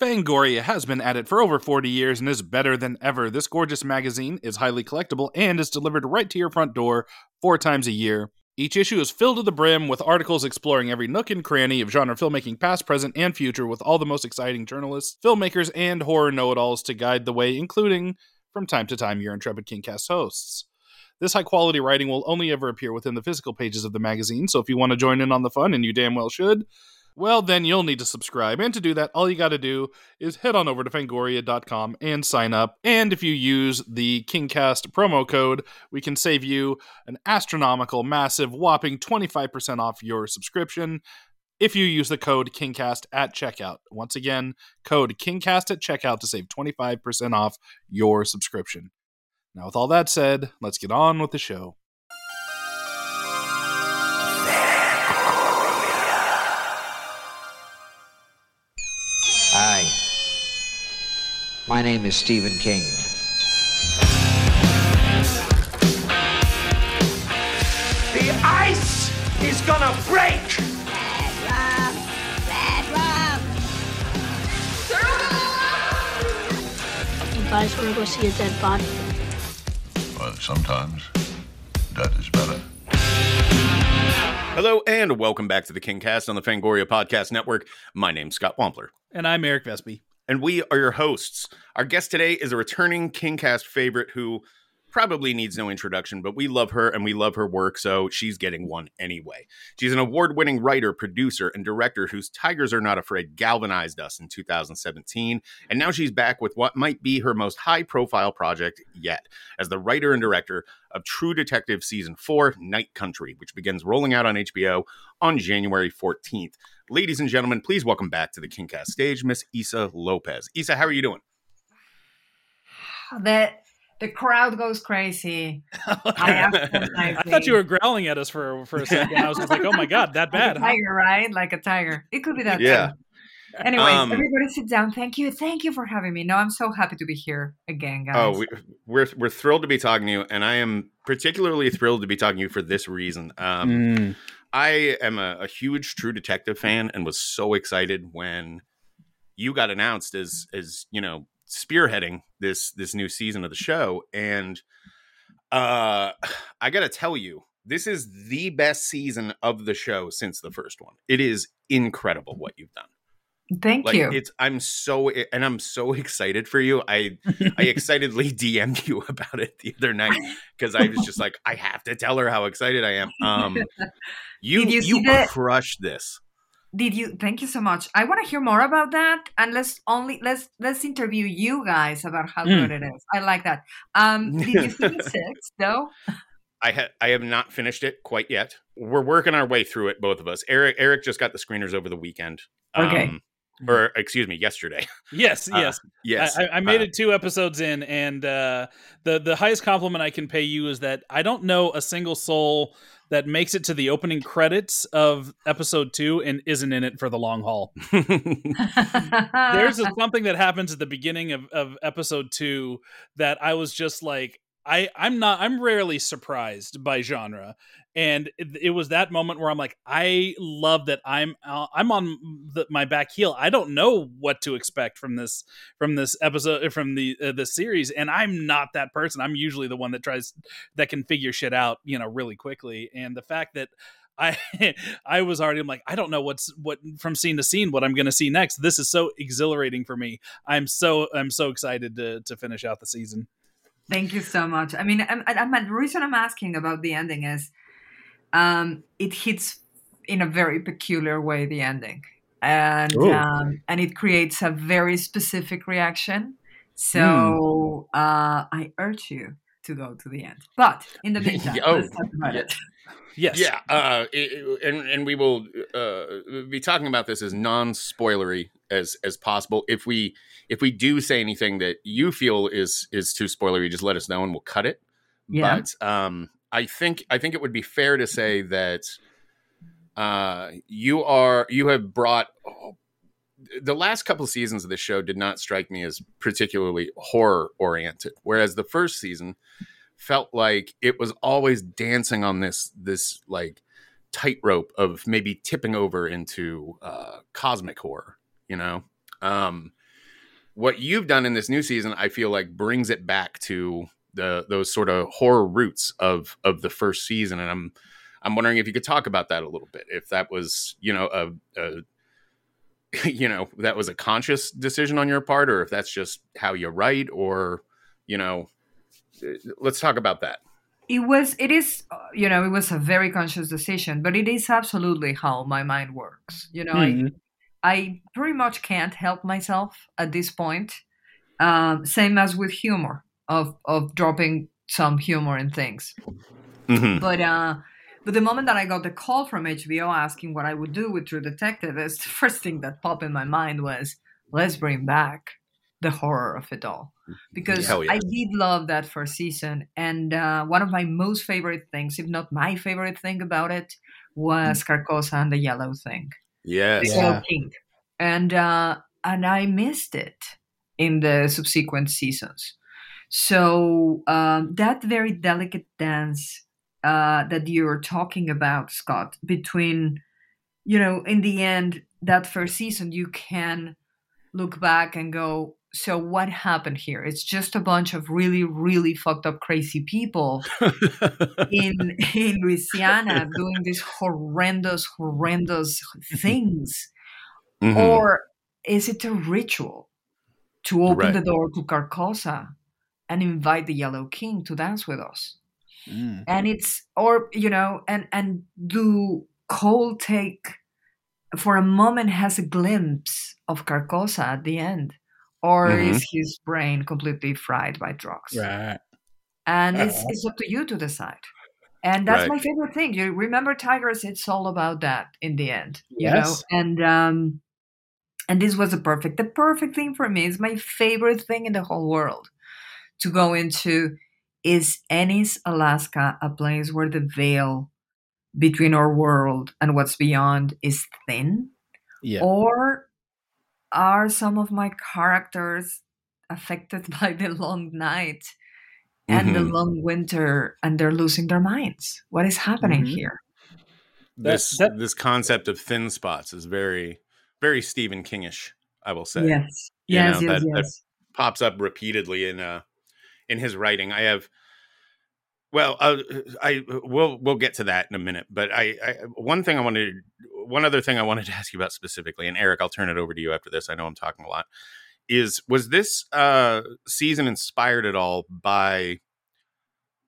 Fangoria has been at it for over 40 years and is better than ever. This gorgeous magazine is highly collectible and is delivered right to your front door four times a year. Each issue is filled to the brim with articles exploring every nook and cranny of genre filmmaking, past, present, and future, with all the most exciting journalists, filmmakers, and horror know it alls to guide the way, including, from time to time, your intrepid Kingcast hosts. This high quality writing will only ever appear within the physical pages of the magazine, so if you want to join in on the fun, and you damn well should, well, then you'll need to subscribe. And to do that, all you got to do is head on over to fangoria.com and sign up. And if you use the KingCast promo code, we can save you an astronomical, massive, whopping 25% off your subscription if you use the code KingCast at checkout. Once again, code KingCast at checkout to save 25% off your subscription. Now, with all that said, let's get on with the show. My name is Stephen King. The ice is gonna break! Bad rum, luck. You guys wanna go see a dead body? Well, sometimes that is better. Hello and welcome back to the Kingcast on the Fangoria Podcast Network. My name's Scott Wampler, And I'm Eric Vespe. And we are your hosts. Our guest today is a returning Kingcast favorite who probably needs no introduction, but we love her and we love her work, so she's getting one anyway. She's an award winning writer, producer, and director whose Tigers Are Not Afraid galvanized us in 2017, and now she's back with what might be her most high profile project yet as the writer and director of True Detective Season 4 Night Country, which begins rolling out on HBO on January 14th. Ladies and gentlemen, please welcome back to the Kingcast stage, Miss Issa Lopez. Issa, how are you doing? the the crowd goes crazy. I I thought you were growling at us for for a second. I was just like, "Oh my god, that like bad?" a Huh? tiger, right? Like a tiger. It could be that. Yeah. too. Anyways, Um, everybody sit down. Thank you. Thank you for having me. No, I'm so happy to be here again, guys. Oh, we, we're we're thrilled to be talking to you, and I am particularly thrilled to be talking to you for this reason. Um, Mm. I am a, a huge True Detective fan, and was so excited when you got announced as as you know spearheading this this new season of the show. And uh, I got to tell you, this is the best season of the show since the first one. It is incredible what you've done. Thank Like you. it's I'm so and I'm so excited for you. I I excitedly DM'd you about it the other night because I was just like, I have to tell her how excited I am. Um you Did you you, the- crushed this. Did you? Thank you so much. I want to hear more about that, and let's only let's let's interview you guys about how Mm. good it is. I like that. Um, did you see six though? I ha- I have not finished it quite yet. We're working our way through it, both of us. Eric Eric just got the screeners over the weekend. Okay. Um, or excuse me, yesterday. Yes, Uh, yes. yes. I, I- I made Uh, it two episodes in, and uh, the the highest compliment I can pay you is that I don't know a single soul that makes it to the opening credits of episode two and isn't in it for the long haul. There's a, something that happens at the beginning of, of episode two that I was just like, I I'm not I'm rarely surprised by genre, and it, it was that moment where I'm like, I love that I'm uh, I'm on the, my back heel. I don't know what to expect from this from this episode from the uh, the series, and I'm not that person. I'm usually the one that tries that can figure shit out, you know, really quickly. And the fact that I I was already I'm like I don't know what's what from scene to scene what I'm going to see next. This is so exhilarating for me. I'm so I'm so excited to to finish out the season. Thank you so much. I mean, I'm, I'm, the reason I'm asking about the ending is um, it hits in a very peculiar way the ending, and um, and it creates a very specific reaction. So uh, I urge you to go to the end. But in the meantime, Oh, let's talk about yeah. it. Yes. Yeah, uh, it- it- and and we will uh, be talking about this as non-spoilery as as possible. If we if we do say anything that you feel is is too spoilery, just let us know and we'll cut it. Yeah. But um, I think I think it would be fair to say that uh, you are you have brought oh, the last couple of seasons of this show did not strike me as particularly horror oriented, whereas the first season felt like it was always dancing on this this like tightrope of maybe tipping over into uh, cosmic horror. You know, um, what you've done in this new season, I feel like brings it back to the those sort of horror roots of of the first season, and I'm I'm wondering if you could talk about that a little bit. If that was you know a, a you know that was a conscious decision on your part, or if that's just how you write, or you know, let's talk about that it was it is uh, you know it was a very conscious decision but it is absolutely how my mind works you know Mhm. I, I pretty much can't help myself at this point um, same as with humor of of dropping some humor in things Mhm. but uh but the moment that I got the call from HBO asking what I would do with True Detective, is the first thing that popped in my mind was let's bring back the horror of it all because yeah. I did love that first season, and uh, one of my most favorite things, if not my favorite thing about it, was Carcosa and the Yellow Thing, yes the Yeah. Yellow King, and uh, and I missed it in the subsequent seasons. So um, that very delicate dance uh, that you're talking about, Scott, between you know, in the end, that first season, you can look back and go, so what happened here? It's just a bunch of really, really fucked up, crazy people in in Louisiana doing these horrendous, horrendous things, Mhm. or is it a ritual to open Right. the door to Carcosa and invite the Yellow King to dance with us? Mm. and it's or you know and and do Cohle take for a moment has a glimpse of carcosa at the end or Mhm. is his brain completely fried by drugs Right. and it's, Uh-huh. it's up to you to decide and that's Right. my favorite thing you remember tigers it's all about that in the end you Yes. know and um and this was a perfect the perfect thing for me it's my favorite thing in the whole world to go into is ennis alaska a place where the veil between our world and what's beyond is thin Yeah. or are some of my characters affected by the long night and the Mhm. long winter and they're losing their minds what is happening Mhm. here this that- this concept of thin spots is very very Stephen Kingish, I will say. yes You yes know, yes that- that- Pops up repeatedly in uh in his writing. I have well, uh, I we'll we'll get to that in a minute, but I, I one thing I wanted one other thing I wanted to ask you about specifically, and Eric, I'll turn it over to you after this. I know I'm talking a lot. Is was this uh season inspired at all by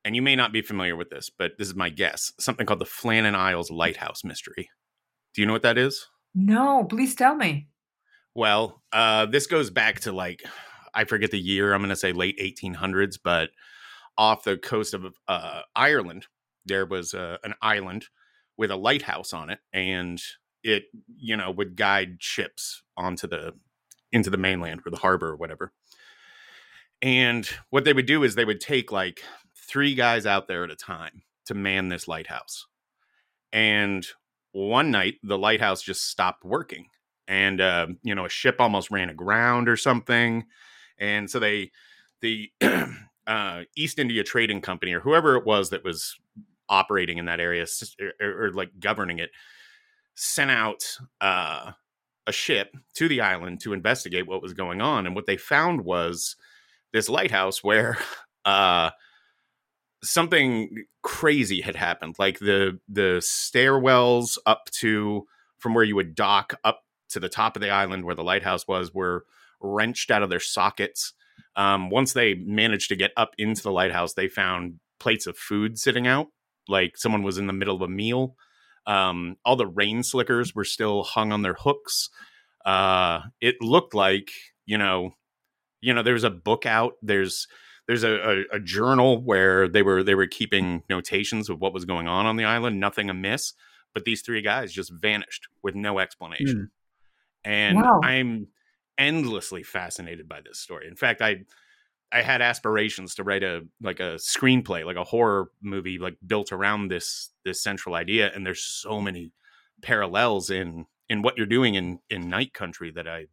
and you may not be familiar with this, but this is my guess, something called the Flannan Isles Lighthouse Mystery. Do you know what that is? no please tell me Well, uh, this goes back to like I forget the year. I'm going to say late 1800s, but off the coast of uh, Ireland, there was uh, an island with a lighthouse on it, and it you know would guide ships onto the into the mainland or the harbor or whatever. And what they would do is they would take like three guys out there at a time to man this lighthouse. And one night, the lighthouse just stopped working and uh, you know a ship almost ran aground or something and so they the uh, east india trading company or whoever it was that was operating in that area or, or, like governing it sent out uh, a ship to the island to investigate what was going on and what they found was this lighthouse where uh, something crazy had happened like the the stairwells up to from where you would dock up to the top of the island where the lighthouse was were wrenched out of their sockets. Um, once they managed to get up into the lighthouse, they found plates of food sitting out, like someone was in the middle of a meal. Um, all the rain slickers were still hung on their hooks. Uh, it looked like you know, you know, there's a book out. There's there's a, a, a journal where they were they were keeping notations of what was going on on the island. Nothing amiss, but these three guys just vanished with no explanation and Wow. I'm endlessly fascinated by this story. In fact, I I had aspirations to write a like a screenplay, like a horror movie, like built around this this central idea. And there's so many parallels in in what you're doing in in Night Country that I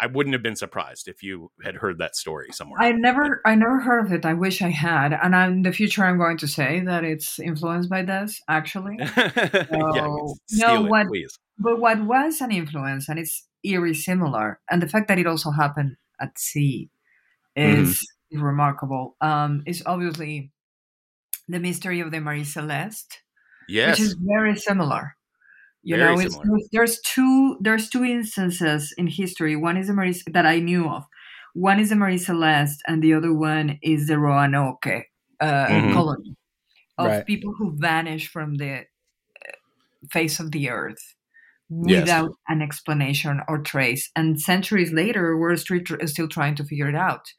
I wouldn't have been surprised if you had heard that story somewhere. I never, I never heard of it. I wish I had, and I'm, in the future I'm going to say that it's influenced by this, actually. yeah, No, steal no, it, what- please. But what was an influence, and it's eerie similar, and the fact that it also happened at sea is remarkable. Um, is obviously the mystery of the Marie Celeste, Yes. which is very similar. You Very know, it's, similar. there's two there's two instances in history. One is the Marie that I knew of. One is the Marie Celeste, and the other one is the Roanoke uh, Mhm. colony of Right. people who vanish from the uh, face of the earth Yes. without an explanation or trace. And centuries later, we're still, still trying to figure it out.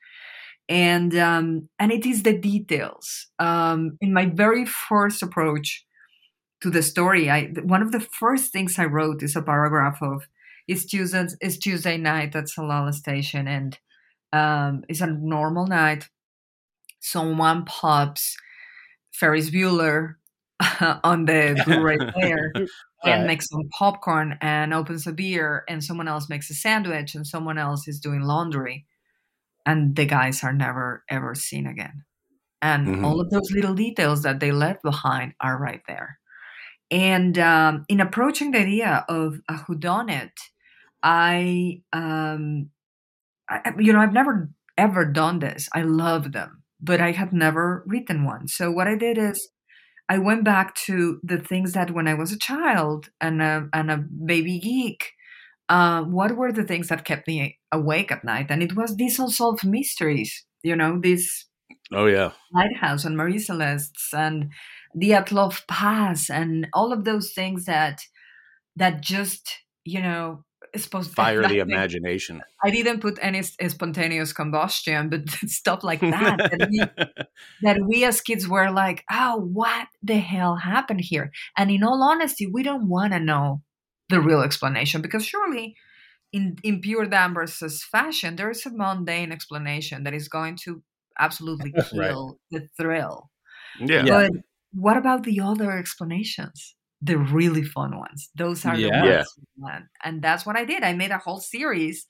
And um, and it is the details. Um, in my very first approach to the story, I one of the first things I wrote is a paragraph of it's Tuesday, it's Tuesday night at Tsalal Station, and um, it's a normal night. Someone pops Ferris Bueller on the Blu-ray player and Right. makes some popcorn and opens a beer, and someone else makes a sandwich, and someone else is doing laundry, and the guys are never ever seen again. And Mhm. all of those little details that they left behind are right there. And um, in approaching the idea of a whodunit, I, um, I, I- you know, I've never ever done this. I love them, but I had never written one. So what I did is I went back to the things that when I was a child and a, and a baby geek, uh, what were the things that kept me awake at night? And it was these unsolved mysteries, you know, this oh yeah. lighthouse and Marie Celeste's and the Dyatlov Pass and all of those things that that just you know supposed Fire the imagination. I didn't put any eh, spontaneous combustion, but stuff like that that, we, that we as kids were like, oh, what the hell happened here? And in all honesty, we don't want to know the real explanation because surely in, in pure Danvers's fashion, there is a mundane explanation that is going to absolutely Right. kill the thrill. yeah. But what about the other explanations? The really fun ones. Those are Yeah. the ones Yeah. you. And that's what I did. I made a whole series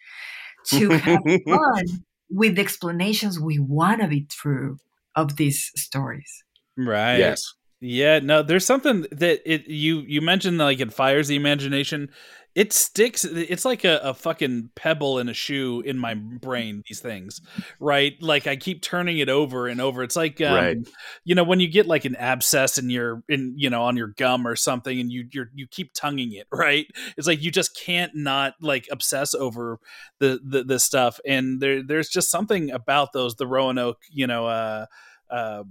to have fun with the explanations we want to be true of these stories. Right. Yes. Yeah, no, there's something that it you you mentioned like it fires the imagination. It sticks. It's like a, a fucking pebble in a shoe in my brain. These things, right? Like I keep turning it over and over. It's like, um, Right. you know, when you get like an abscess in your in you know on your gum or something, and you you're, you keep tonguing it, right? It's like you just can't not like obsess over the the, the stuff. And there there's just something about those the Roanoke, you know, uh, uh,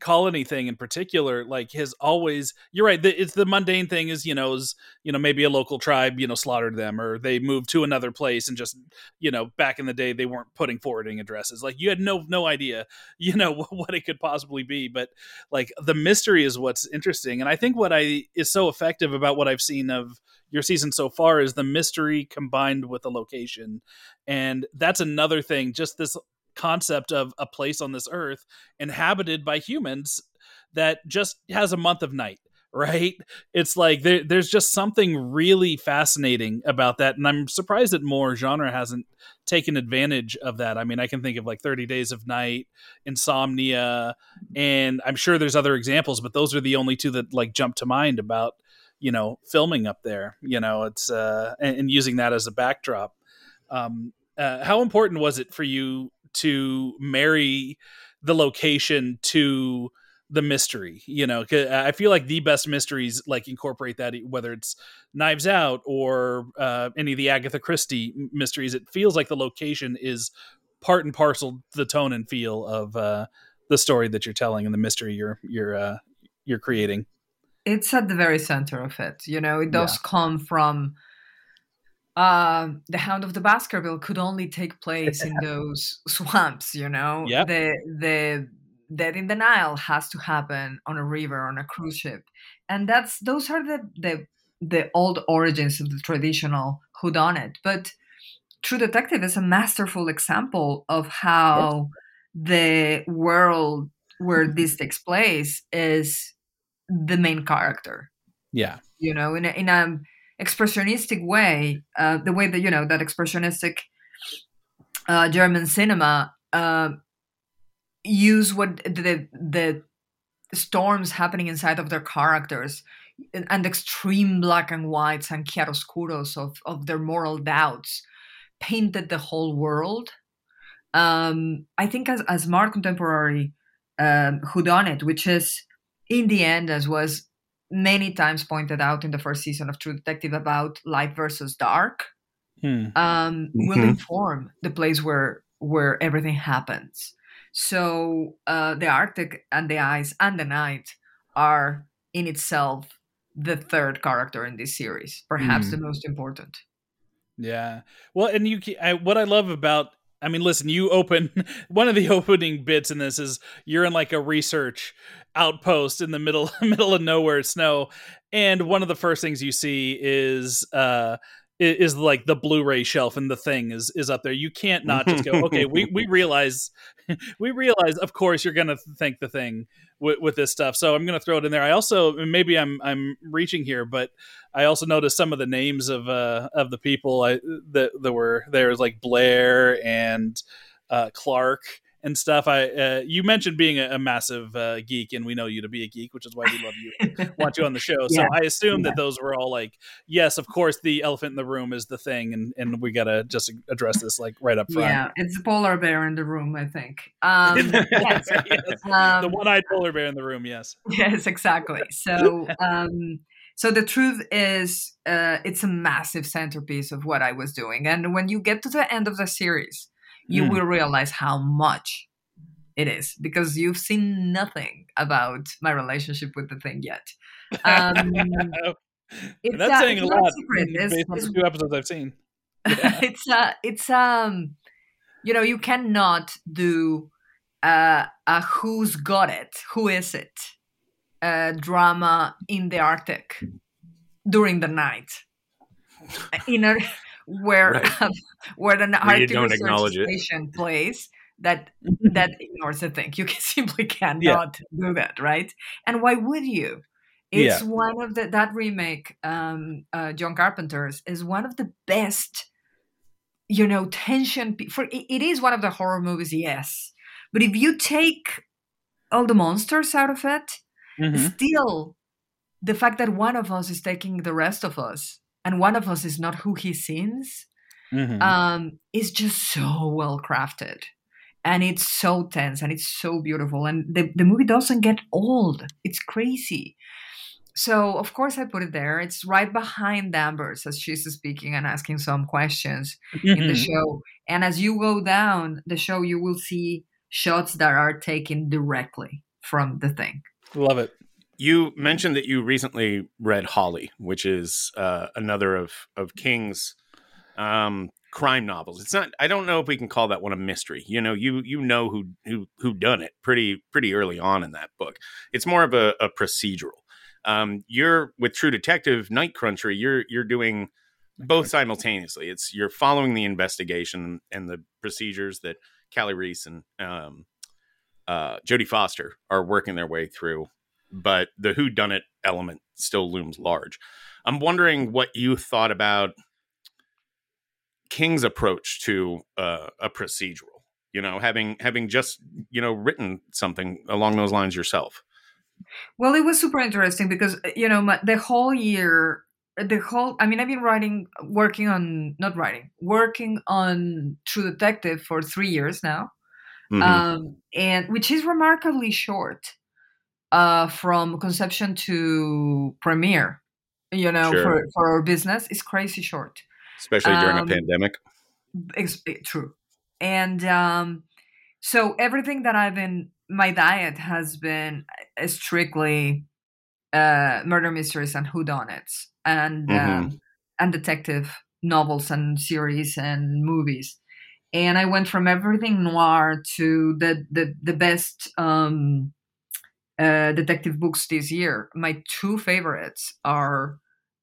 colony thing in particular like has always you're right the, it's the mundane thing is you know is you know maybe a local tribe you know slaughtered them or they moved to another place and just you know back in the day they weren't putting forwarding addresses. Like you had no no idea you know what it could possibly be but like the mystery is what's interesting and i think what i is so effective about what i've seen of your season so far is the mystery combined with the location and that's another thing just this concept of a place on this earth inhabited by humans that just has a month of night right? It's like there, there's just something really fascinating about that and i'm surprised that more genre hasn't taken advantage of that. I mean i can think of like 30 days of night insomnia and i'm sure there's other examples but those are the only two that like jump to mind about you know filming up there you know it's uh and, and using that as a backdrop. Um uh, how important was it for you to marry the location to the mystery you know i feel like the best mysteries like incorporate that whether it's knives out or uh, any of the agatha christie mysteries it feels like the location is part and parcel to the tone and feel of uh, the story that you're telling and the mystery you're you're uh, you're creating It's at the very center of it. You know, it does come from uh, the Hound of the Baskerville could only take place in those swamps. You know, Yep. the the Dead in the Nile has to happen on a river on a cruise ship, and that's those are the the the old origins of the traditional whodunit. But True Detective is a masterful example of how the world where this takes place is the main character yeah you know in a, in a expressionistic way uh, the way that you know that expressionistic uh, german cinema uh, use what the the storms happening inside of their characters and, extreme black and whites and chiaroscuros of, of their moral doubts painted the whole world. Um, I think as a smart contemporary um, whodunit, which is in the end, as was many times pointed out in the first season of True Detective about light versus dark, Hmm. um, will Mhm. inform the place where where everything happens. So uh, the Arctic and the ice and the night are in itself the third character in this series, perhaps Hmm. the most important. Yeah. Well, and you, I, what I love about, I mean, listen, you open one of the opening bits in this is you're in like a research outpost in the middle middle of nowhere snow, and one of the first things you see is uh is like the Blu-ray shelf and the thing is is up there. You can't not just go, okay, we we realize we realize, of course, you're gonna think the thing with, with this stuff. So I'm gonna throw it in there. I also maybe I'm I'm reaching here, but I also noticed some of the names of uh of the people I that that were there was like Blair and uh Clark and stuff. I uh, you mentioned being a, a massive uh, geek, and we know you to be a geek, which is why we love you, want you on the show. So Yeah. I assume that those were all like, yes, of course, the elephant in the room is the thing, and and we gotta just address this like right up front. Yeah, it's the polar bear in the room, I think. Um, yes, Yes. um, the one-eyed polar bear in the room. Yes. yes exactly so um so the truth is uh it's a massive centerpiece of what i was doing and when you get to the end of the series you Mm. will realize how much it is because you've seen nothing about my relationship with the thing yet um it's, that's uh, saying a lot. It's- based on the two episodes I've seen. it's uh it's um you know you cannot do uh a who's got it who is it uh drama in the arctic during the night In know where Right. um, where you arctic don't acknowledge station plays that that ignores the thing. You can simply cannot Yeah. do that right? And why would you? It's one of the that remake um uh john carpenter's is one of the best you know tension for it, is one of the horror movies yes. But if you take all the monsters out of it Mhm. still the fact that one of us is taking the rest of us and one of us is not who he seems Mhm. um, is just so well crafted and it's so tense and it's so beautiful and the, the movie doesn't get old it's crazy so of course i put it there it's right behind Danvers as she's speaking and asking some questions in the Mhm. show and as you go down the show you will see shots that are taken directly from the thing Love it. You mentioned that you recently read Holly, which is uh, another of of King's um, crime novels. It's not. I don't know if we can call that one a mystery. You know, you you know who who who done it pretty pretty early on in that book. It's more of a, a procedural. Um, you're with True Detective Night Country. You're you're doing both simultaneously. It's you're following the investigation and the procedures that Kali Reis and um, uh, Jodie Foster are working their way through, but the who done it element still looms large. I'm wondering what you thought about King's approach to uh, a procedural. You know, having having just you know written something along those lines yourself. Well, it was super interesting because uh, you know my, the whole year, the whole. I mean, I've been writing, working on not writing, working on True Detective for three years now, Mhm. um, and which is remarkably short, uh, from conception to premiere. You know, Sure. for for our business, it's crazy short. Especially during a um, pandemic. Ex- eh, true and um so everything that i've been my diet has been uh, strictly uh murder mysteries and who whodunits and um, and detective novels and series and movies and i went from everything noir to the the, the best um uh detective books this year my two favorites are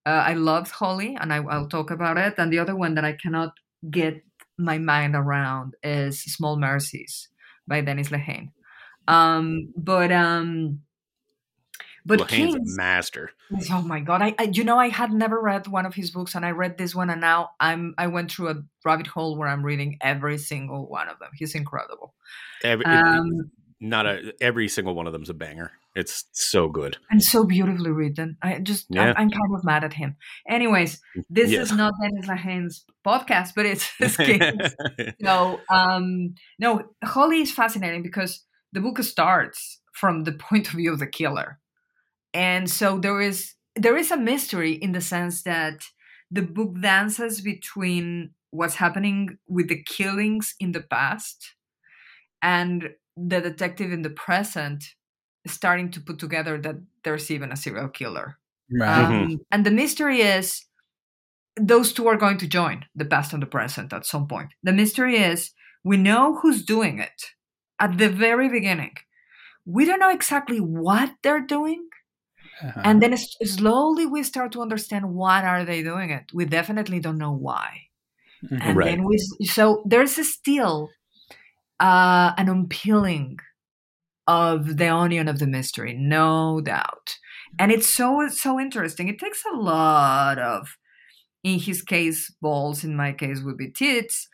uh, i loved holly and I, i'll talk about it and the other one that i cannot get my mind around is Small Mercies by Dennis Lehane. Um, but um, but King's, a master. oh my god, I, I you know I had never read one of his books and I read this one and now I'm I went through a rabbit hole where I'm reading every single one of them. He's incredible. Every, Um, not a every single one of them's a banger. It's so good. and so beautifully written. I just Yeah. I'm, I'm kind of mad at him. Anyways, this Yeah. is not Dennis Lehane's podcast, but it's his case. So um no, Holly is fascinating because the book starts from the point of view of the killer. And so there is there is a mystery in the sense that the book dances between what's happening with the killings in the past and the detective in the present starting to put together that there's even a serial killer. Right. Um, and the mystery is those two are going to join the past and the present at some point. The mystery is we know who's doing it at the very beginning. We don't know exactly what they're doing, Uh-huh. and then s- slowly we start to understand what are they doing it. We definitely don't know why. Mhm. And Right. then we so there's still uh, an unpeeling of the onion of the mystery, no doubt. And it's so so interesting. It takes a lot of, in his case, balls. In my case, would be tits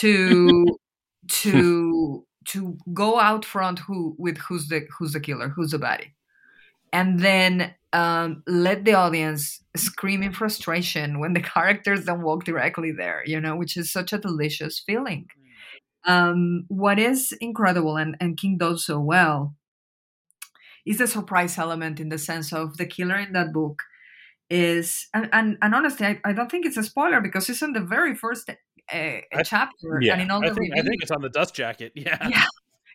to to to go out front who with who's the who's the killer, who's the baddie, and then um, let the audience scream in frustration when the characters don't walk directly there. You know, which is such a delicious feeling. Um, what is incredible and, and King does so well is the surprise element in the sense of the killer in that book is and and, and honestly I, I don't think it's a spoiler because it's in the very first uh, I- chapter yeah, and in all I the think, I think it's on the dust jacket. Yeah. Yeah.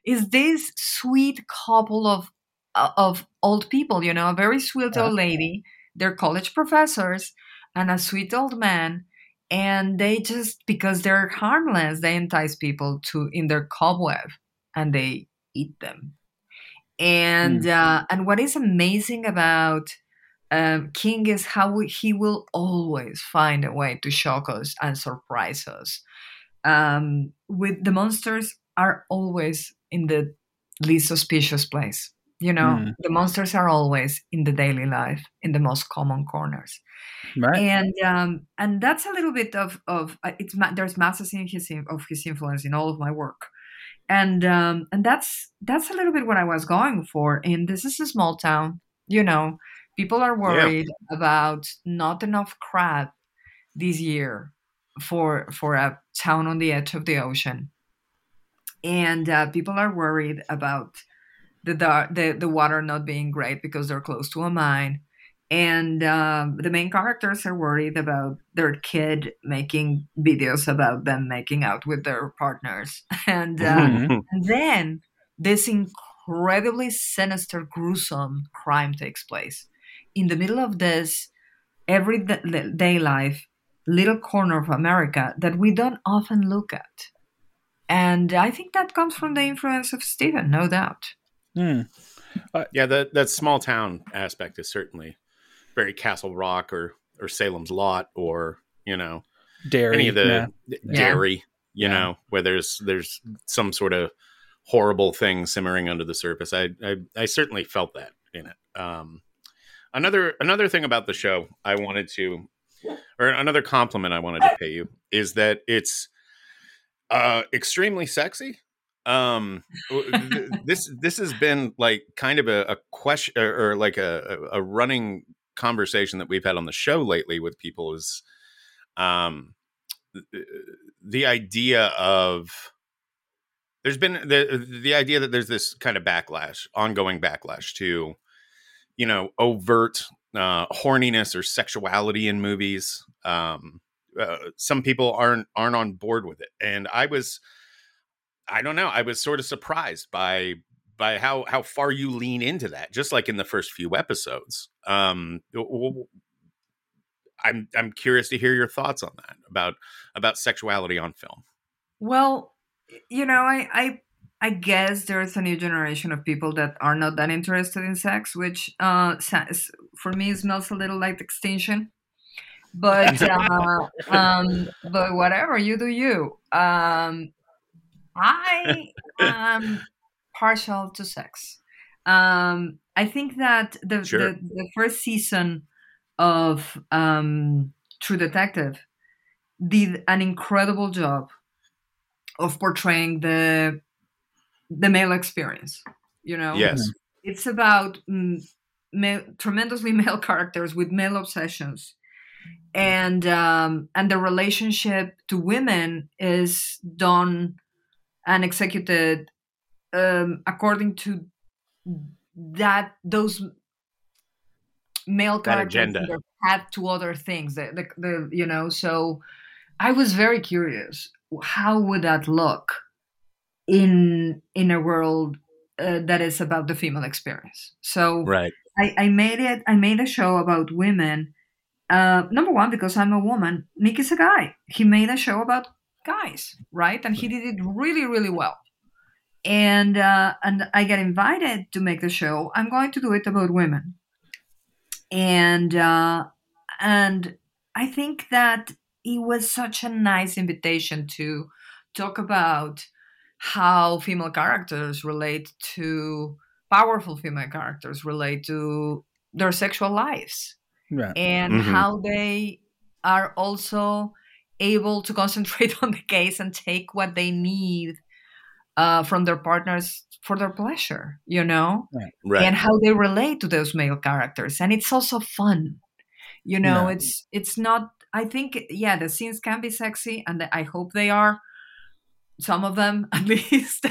is this sweet couple of uh, of old people you know a very sweet old lady they're college professors and a sweet old man and they just because they're harmless they entice people to in their cobweb and they eat them and uh, and what is amazing about um, King is how we, he will always find a way to shock us and surprise us. Um, with the monsters are always in the least suspicious place. You know, Mm. the monsters are always in the daily life, in the most common corners Right. and um, and that's a little bit of of uh, it's there's masses in his of his influence in all of my work, and um, and that's that's a little bit what I was going for. And this is a small town, you know, people are worried about not enough crab this year for for a town on the edge of the ocean, and uh, people are worried about the, the the water not being great because they're close to a mine. And um, the main characters are worried about their kid making videos about them making out with their partners. And, uh, Mhm. and then this incredibly sinister gruesome crime takes place. In the middle of this everyday life little corner of america that we don't often look at. And i think that comes from the influence of stephen no doubt Mm. Yeah, that that small town aspect is certainly very Castle Rock or or Salem's Lot or you know Derry. any of the yeah. d- Yeah. Derry, you Yeah. know, where there's there's some sort of horrible thing simmering under the surface. I I, I certainly felt that in it. Um, another another thing about the show I wanted to, or another compliment I wanted to pay you is that it's uh, extremely sexy. Um, th- this this has been like kind of a, a question or, or like a, a running conversation that we've had on the show lately with people is um th- the idea of there's been the the idea that there's this kind of backlash ongoing backlash to you know overt uh horniness or sexuality in movies. Um uh, some people aren't aren't on board with it. And i was i don't know i was sort of surprised by by how how far you lean into that just like in the first few episodes um i'm i'm curious to hear your thoughts on that about about sexuality on film Well, you know, I, I I guess there's a new generation of people that are not that interested in sex, which uh, for me smells a little like extinction. But uh, um, but whatever you do, you. Um, I am partial to sex. Um, I think that the, Sure. the the first season of um, True Detective did an incredible job of portraying the the male experience you know yes it's about male, tremendously male characters with male obsessions and um, and the relationship to women is done and executed um, according to that those male That characters agenda. had to other things the, the, the you know so i was very curious how would that look in in a world uh, that is about the female experience so Right. I, I made it i made a show about women uh, number one because i'm a woman nick is a guy he made a show about guys right? And he did it really really well. And uh, and i get invited to make the show. I'm going to do it about women. And uh, and i think that it was such a nice invitation to talk about how female characters relate to powerful female characters relate to their sexual lives. Right. and Mhm. how they are also able to concentrate on the case and take what they need uh, from their partners for their pleasure, you know, Right. and how they relate to those male characters, and it's also fun, you know. Yeah. It's it's not. I think yeah, the scenes can be sexy, and I hope they are. Some of them, at least,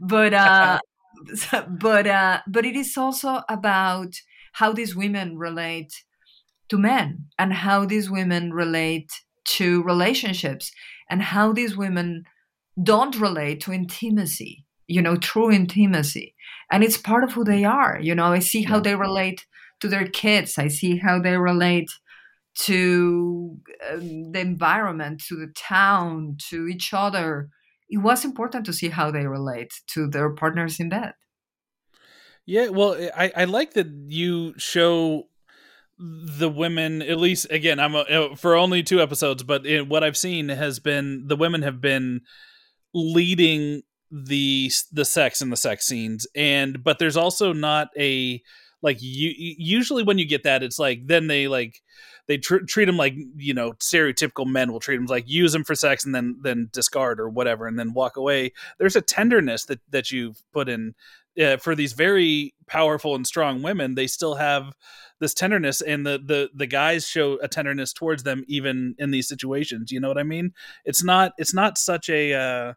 but uh, but uh, but it is also about how these women relate to men and how these women relate to relationships and how these women don't relate to intimacy you know true intimacy. And it's part of who they are you know. I see how they relate to their kids. I see how they relate to um, the environment to the town to each other. It was important to see how they relate to their partners in bed. Yeah, well, I, I like that you show the women at least again i'm a, for only two episodes but what i've seen has been the women have been leading the the sex and the sex scenes and but there's also not a like you usually when you get that it's like then they like they tr- treat them like you know stereotypical men will treat them like use them for sex and then then discard or whatever and then walk away. There's a tenderness that that you've put in uh, for these very powerful and strong women they still have this tenderness and the the the guys show a tenderness towards them even in these situations you know what i mean it's not it's not such a uh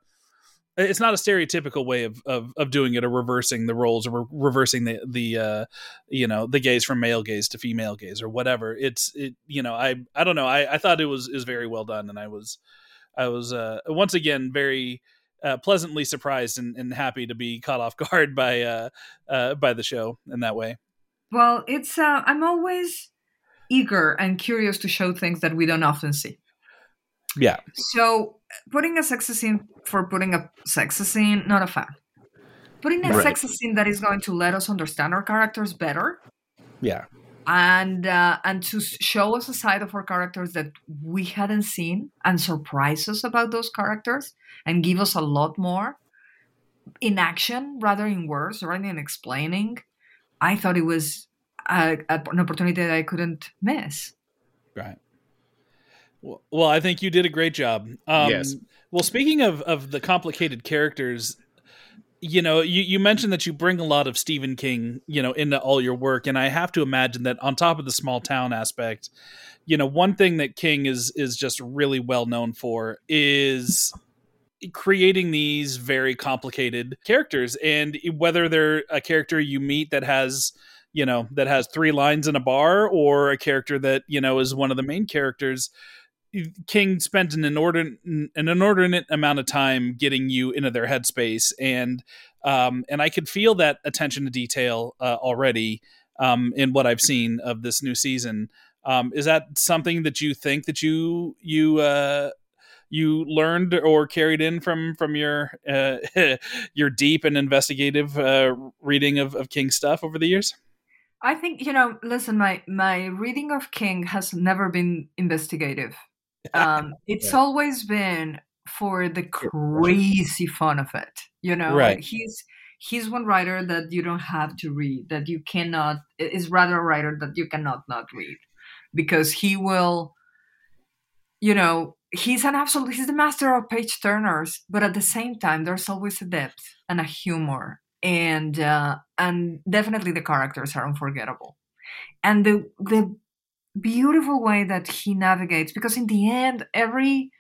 it's not a stereotypical way of, of, of doing it or reversing the roles or re- reversing the the uh, you know the gaze from male gaze to female gaze or whatever. It's it you know I I don't know I, I thought it was is very well done and I was I was uh, once again very uh, pleasantly surprised and, and happy to be caught off guard by uh, uh, by the show in that way. Well it's uh, i'm always eager and curious to show things that we don't often see Yeah, So putting a sex scene for putting a sex scene, not a fan. Putting a Right. sex scene that is going to let us understand our characters better yeah, and uh, and to show us a side of our characters that we hadn't seen and surprise us about those characters and give us a lot more in action rather in words rather than explaining. I thought it was a, a, an opportunity that I couldn't miss. right. Well, well, I think you did a great job. Um, Yes. Well, speaking of of the complicated characters, you know, you, you mentioned that you bring a lot of Stephen King, you know, into all your work, and I have to imagine that on top of the small town aspect, you know, one thing that King is is just really well known for is creating these very complicated characters, and whether they're a character you meet that has you know that has three lines in a bar or a character that you know is one of the main characters King spent an inordinate an inordinate amount of time getting you into their headspace, and um, and I could feel that attention to detail uh, already um, in what I've seen of this new season. Um, is that something that you think that you you uh, you learned or carried in from from your uh, your deep and investigative uh, reading of, of King stuff over the years? I think you know. Listen, my my reading of King has never been investigative. Um, it's always been for the crazy fun of it. You know, Right. he's he's one writer that you don't have to read. That you cannot is rather a writer that you cannot not read because he will. You know, he's an absolute. He's the master of page turners, but at the same time, there's always a depth and a humor and uh, and definitely the characters are unforgettable, and the the beautiful way that he navigates because in the end every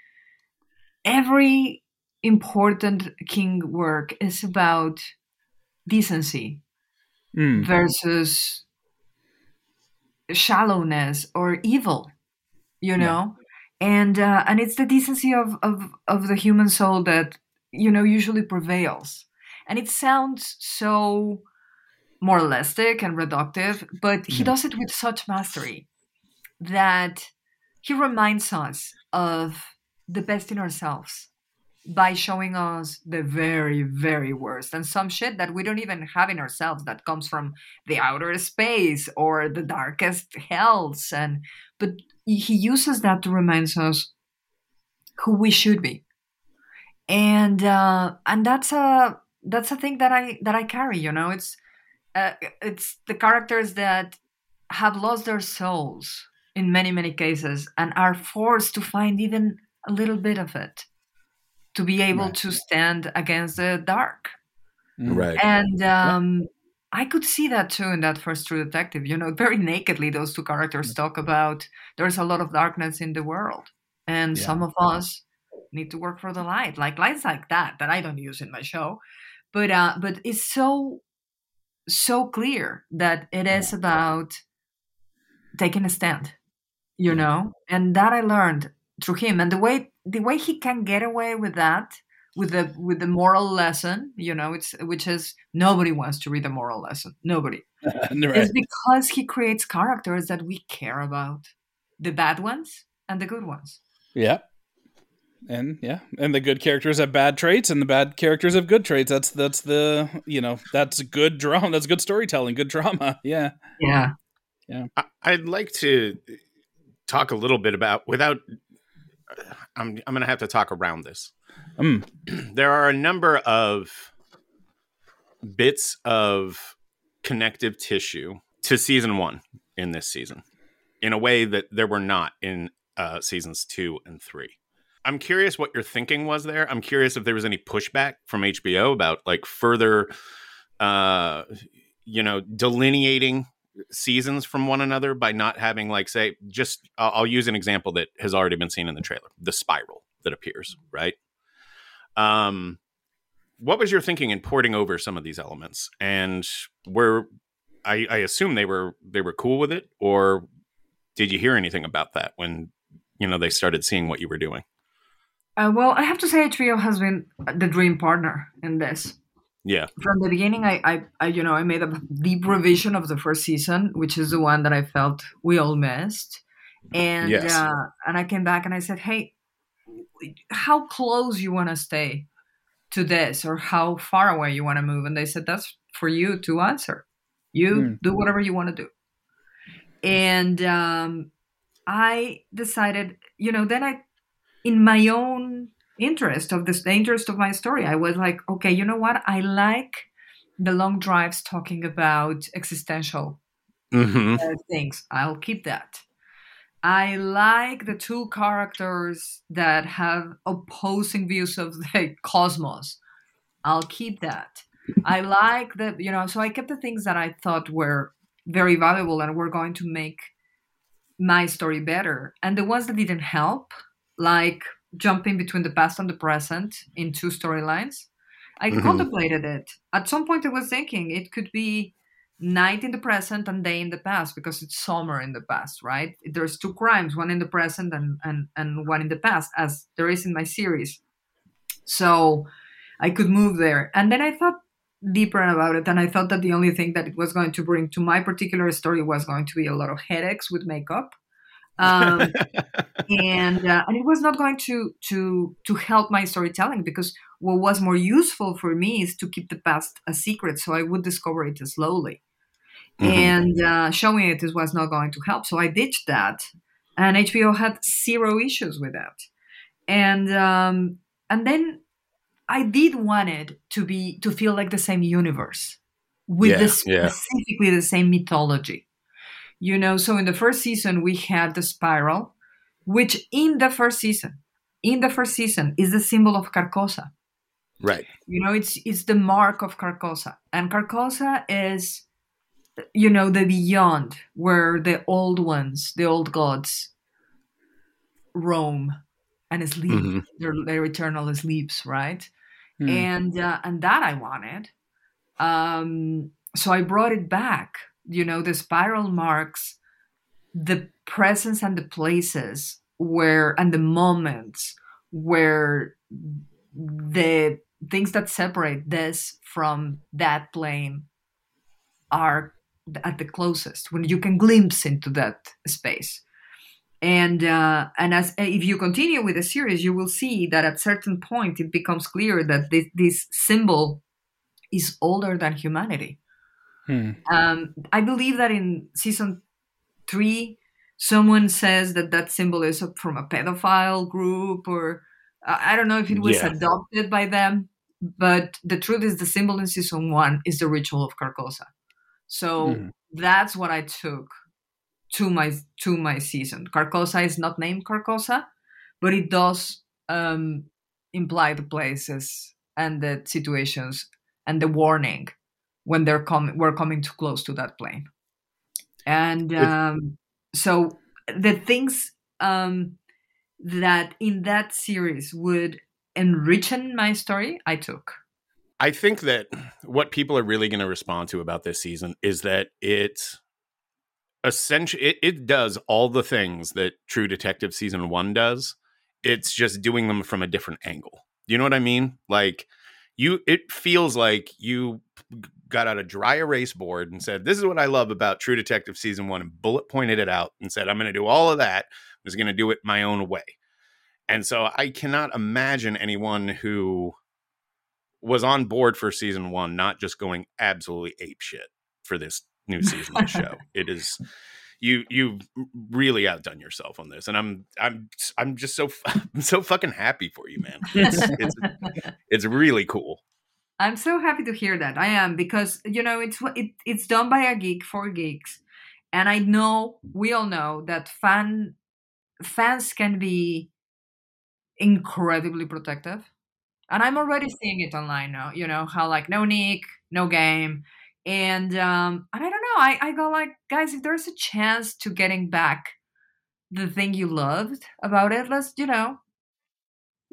every important king work is about decency Mm. versus shallowness or evil you know and uh, and it's the decency of, of of the human soul that you know usually prevails. And it sounds so moralistic and reductive but he does it with such mastery that he reminds us of the best in ourselves by showing us the very very worst and some shit that we don't even have in ourselves that comes from the outer space or the darkest hells and but he uses that to remind us who we should be and uh and that's a that's a thing that i that i carry you know it's uh, it's the characters that have lost their souls in many many cases and are forced to find even a little bit of it to be able to stand against the dark. Right. and um, I could see that too in that first True Detective. You know, very nakedly, those two characters talk about there's a lot of darkness in the world, and Yeah. some of us need to work for the light, like lights like that that I don't use in my show. But uh, but it's so so clear that it is about taking a stand, you know, and that I learned through him, and the way the way he can get away with that with the with the moral lesson you know it's which is nobody wants to read a moral lesson nobody right. is because he creates characters that we care about the bad ones and the good ones Yeah. And yeah, and the good characters have bad traits, and the bad characters have good traits. That's that's the you know that's good drama. That's good storytelling. Good drama. Yeah. yeah I- I'd like to talk a little bit about without. I'm I'm going to have to talk around this. Mm. There are a number of bits of connective tissue to season one in this season, in a way that there were not in uh, seasons two and three. I'm curious what your thinking was there. I'm curious if there was any pushback from HBO about like further, uh, you know, delineating seasons from one another by not having like say just I'll, I'll use an example that has already been seen in the trailer the spiral that appears right um what was your thinking in porting over some of these elements? And were I, I assume they were they were cool with it or did you hear anything about that when you know they started seeing what you were doing? Uh, well i have to say Trio has been the dream partner in this. Yeah. From the beginning I, I i you know i made a deep revision of the first season which is the one that i felt we all missed. And Yes. uh, and i came back and i said hey how close you want to stay to this or how far away you want to move and they said that's for you to answer you Hmm. do whatever you want to do and um, i decided you know then i in my own interest of this the interest of my story i was like okay you know what i like the long drives talking about existential mm-hmm. uh, things. I'll keep that. I like the two characters that have opposing views of the cosmos. I'll keep that. I like the, you know, so I kept the things that I thought were very valuable and were going to make my story better. And the ones that didn't help, like jumping between the past and the present in two storylines, I Mhm. contemplated it. At some point, I was thinking it could be night in the present and day in the past because it's summer in the past, right? There's two crimes, one in the present and, and, and one in the past, as there is in my series. So I could move there. And then I thought deeper about it, and I thought that the only thing that it was going to bring to my particular story was going to be a lot of headaches with makeup. Um, and uh, and it was not going to to to help my storytelling because what was more useful for me is to keep the past a secret so i would discover it slowly Mhm. and uh, showing it was not going to help so i ditched that and hbo had zero issues with that and um, and then i did want it to be to feel like the same universe with Yeah, the yeah. specifically the same mythology you know so in the first season we had the spiral which in the first season in the first season is the symbol of carcosa Right. You know, it's it's the mark of Carcosa, and Carcosa is, you know, the beyond where the old ones, the old gods, roam and sleep. Mhm. Their, their eternal sleeps, right? Hmm. and uh, and that I wanted. Um, so I brought it back. You know, the spiral marks the presence and the places where and the moments where the things that separate this from that plane are at the closest when you can glimpse into that space and uh, and as if you continue with the series you will see that at certain point it becomes clear that this, this symbol is older than humanity Hmm. um, i believe that in season three someone says that that symbol is from a pedophile group or i I don't know if it was Yeah. adopted by them but the truth is the symbol in season one is the ritual of carcosa so Mhm. that's what i took to my to my season. Carcosa is not named Carcosa, but it does um, imply the places and the situations and the warning when they're coming. We're coming too close to that plane, and um, so the things um, that in that series would enrichen my story, I took. I think that what people are really going to respond to about this season is that it's essentially it, it does all the things that True Detective season one does. It's just doing them from a different angle. You know what I mean? Like you, it feels like you got out a dry erase board and said, "This is what I love about True Detective season one," and bullet pointed it out and said, "I'm going to do all of that. I was going to do it my own way." And so I cannot imagine anyone who was on board for season one, not just going absolutely ape shit for this new season of the show. It is you you've really outdone yourself on this, and I'm I'm I'm just so I'm so fucking happy for you, man. It's it's, it's really cool. I'm so happy to hear that. I am because you know it's what- it, it's done by a geek for geeks, and I know we all know that fan fans can be incredibly protective, and I'm already seeing it online now. You know how like no nick, no game, and um, I don't know. I I go like guys, if there's a chance to getting back the thing you loved about it, let's you know,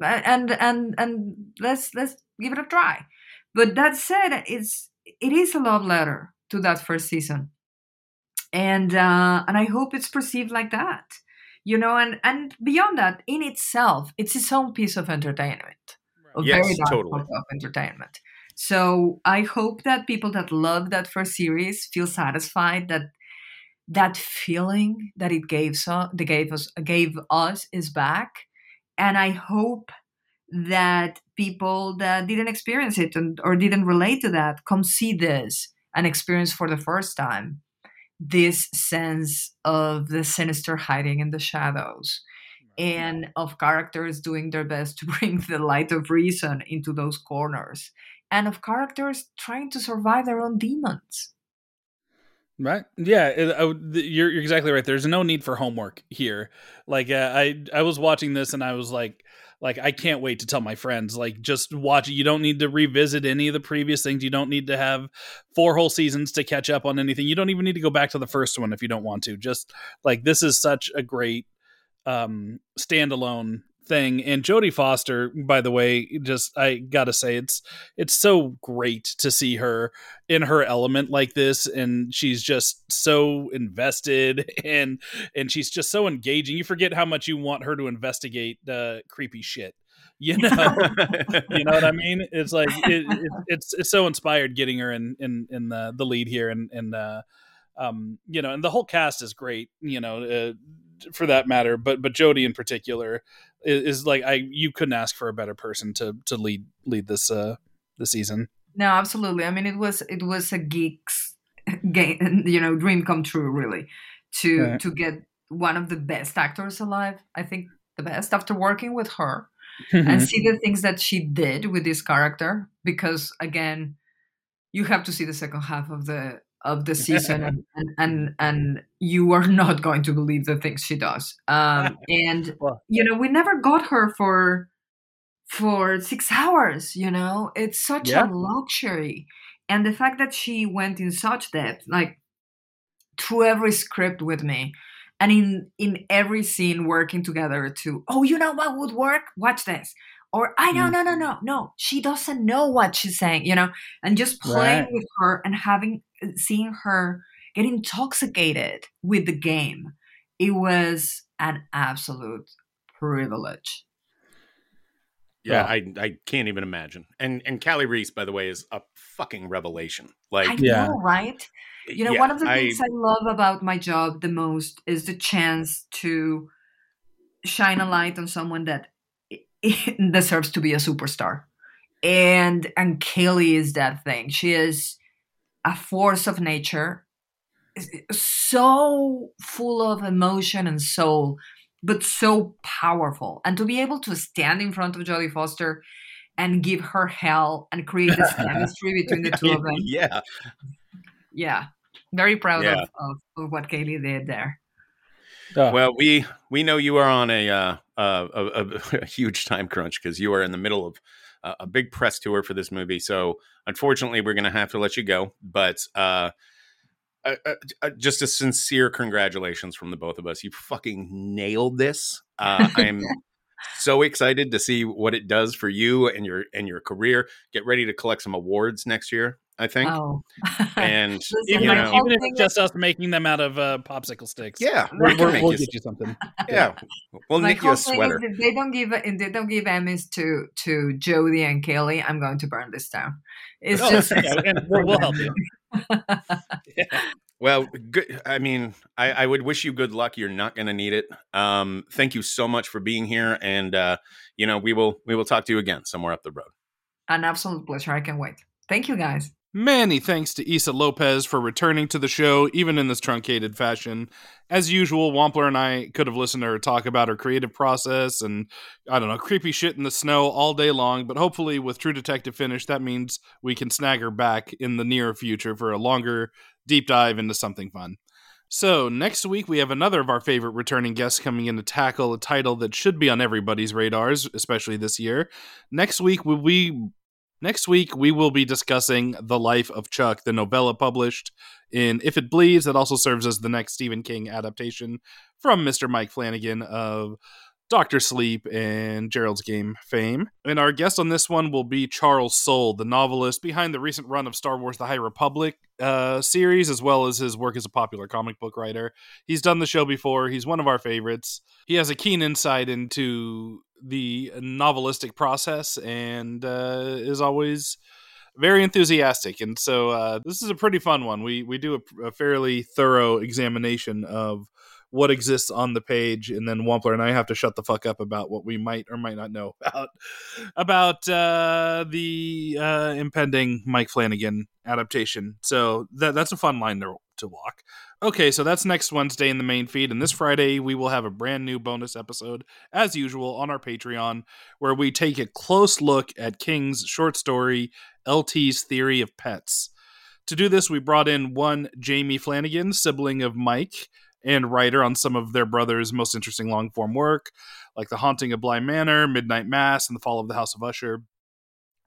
and and and let's let's give it a try. But that said, it's it is a love letter to that first season, and uh, and I hope it's perceived like that, you know. And and beyond that, in itself, it's its own piece of entertainment, a Yes, very totally. of entertainment. So I hope that people that love that first series feel satisfied that that feeling that it gave so they gave us gave us is back, and I hope that people that didn't experience it and, or didn't relate to that come see this and experience for the first time this sense of the sinister hiding in the shadows and of characters doing their best to bring the light of reason into those corners and of characters trying to survive their own demons Right. Yeah, it, I you're you're exactly right. There's no need for homework here. Like uh, I I was watching this and I was like like I can't wait to tell my friends like just watch it. You don't need to revisit any of the previous things. You don't need to have four whole seasons to catch up on anything. You don't even need to go back to the first one if you don't want to. Just like this is such a great um standalone thing. And Jodie Foster by the way just I got to say it's it's so great to see her in her element like this. And she's just so invested and and she's just so engaging. You forget how much you want her to investigate uh, creepy shit you know? You know what i mean? It's like it, it, it's it's so inspired getting her in in in the the lead here. And and uh um you know and the whole cast is great you know uh, for that matter but but jodie in particular is, is like i you couldn't ask for a better person to to lead lead this uh the season no absolutely i mean it was it was a geek's game you know dream come true really to Right. to get one of the best actors alive i think the best after working with her Mm-hmm. and see the things that she did with this character because again you have to see the second half of the of the season and and and, and you are not going to believe the things she does um and Well- you know we never got her for for six hours. You know, it's such Yeah. a luxury, and the fact that she went in such depth, like through every script with me. And in in every scene working together to, oh, you know what would work? Watch this. Or I no Mm. no no no no. She doesn't know what she's saying, you know, and just playing Right. with her and having seeing her get intoxicated with the game. It was an absolute privilege. Yeah, I I can't even imagine. And and Kali Reis, by the way, is a fucking revelation. Like I Yeah. know, right? You know, yeah, one of the I- things I love about my job the most is the chance to shine a light on someone that deserves to be a superstar. And and Kali is that thing. She is a force of nature, so full of emotion and soul, but so powerful. And to be able to stand in front of Jodie Foster and give her hell and create this chemistry between the two of them yeah, yeah very proud Yeah. of, of, of what Kali did there Oh, Well, we we know you are on a uh, uh, a, a, a huge time crunch because you are in the middle of a, a big press tour for this movie. So unfortunately, we're going to have to let you go. But uh, uh, uh, uh, just a sincere congratulations from the both of us. You fucking nailed this. Uh, I'm so excited to see what it does for you and your and your career. Get ready to collect some awards next year. I think. oh And Listen, even, you know, even if it's just us making them out of uh, popsicle sticks. yeah, we're, we can we're, make we'll you- get you something. yeah, we'll my knit you a sweater. if they don't give if they don't give emmys to to jodie and Kali i'm going to burn this down it's Oh, just yeah, and we'll, we'll help you. yeah. Well, good. I mean, I, I would wish you good luck. You're not going to need it. Um, thank you so much for being here, and uh, you know we will we will talk to you again somewhere up the road. an absolute pleasure i can't wait thank you guys Many thanks to Issa Lopez for returning to the show, even in this truncated fashion. As usual, Wampler and I could have listened to her talk about her creative process and, I don't know, creepy shit in the snow all day long, but hopefully with True Detective Finish, that means we can snag her back in the near future for a longer deep dive into something fun. So, next week we have another of our favorite returning guests coming in to tackle a title that should be on everybody's radars, especially this year. Next week we Next week, we will be discussing The Life of Chuck, the novella published in If It Bleeds, that also serves as the next Stephen King adaptation from Mr. Mike Flanagan of Doctor Sleep and Gerald's Game fame. And our guest on this one will be Charles Soule, the novelist behind the recent run of Star Wars The High Republic uh, series, as well as his work as a popular comic book writer. He's done the show before, he's one of our favorites. He has a keen insight into the novelistic process and uh, is always very enthusiastic and so uh, this is a pretty fun one we we do a, a fairly thorough examination of what exists on the page and then Wampler and I have to shut the fuck up about what we might or might not know about about uh, the uh, impending Mike Flanagan adaptation so that that's a fun line to, to walk Okay, so that's next Wednesday in the main feed, and this Friday we will have a brand new bonus episode, as usual, on our Patreon, where we take a close look at King's short story, LT's Theory of Pets. To do this, we brought in one Jamie Flanagan, sibling of Mike, and writer on some of their brother's most interesting long form work, like The Haunting of Bly Manor, Midnight Mass, and The Fall of the House of Usher.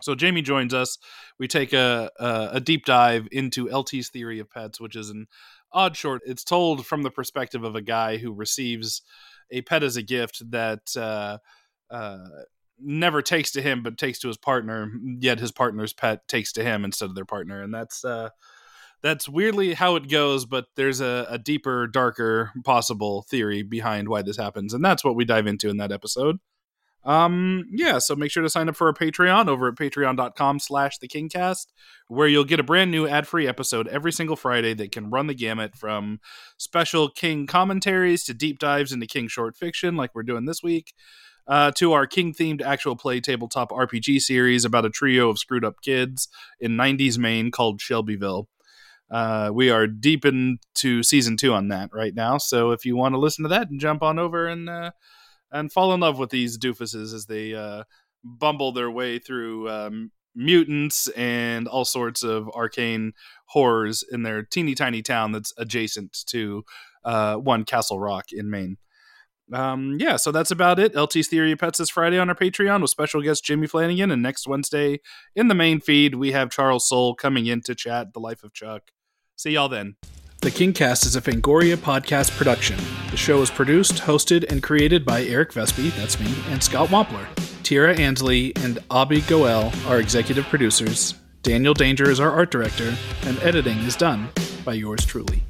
So Jamie joins us. We take a, a, a deep dive into LT's Theory of Pets, which is an odd short. It's told from the perspective of a guy who receives a pet as a gift that uh, uh, never takes to him, but takes to his partner. Yet his partner's pet takes to him instead of their partner, and that's uh, that's weirdly how it goes. But there's a, a deeper, darker possible theory behind why this happens, and that's what we dive into in that episode. Um, yeah, so make sure to sign up for our Patreon over at patreon.com slash the Kingcast, where you'll get a brand new ad-free episode every single Friday that can run the gamut from special King commentaries to deep dives into King short fiction, like we're doing this week, uh, to our King-themed actual play tabletop RPG series about a trio of screwed up kids in 90s Maine called Shelbyville. Uh, we are deep into season two on that right now, so if you want to listen to that, and jump on over and uh, and fall in love with these doofuses as they uh, bumble their way through um, mutants and all sorts of arcane horrors in their teeny tiny town that's adjacent to uh, one Castle Rock in Maine. Um, yeah, so that's about it. LT's Theory of Pets this Friday on our Patreon with special guest Jimmy Flanagan, and next Wednesday in the main feed we have Charles Soule coming in to chat the life of Chuck. See y'all then. The Kingcast is a Fangoria podcast production. The show is produced, hosted, and created by Eric Vespe, that's me, and Scott Wampler. Tira Ansley and Abby Goel are executive producers. Daniel Danger is our art director, and editing is done by yours truly.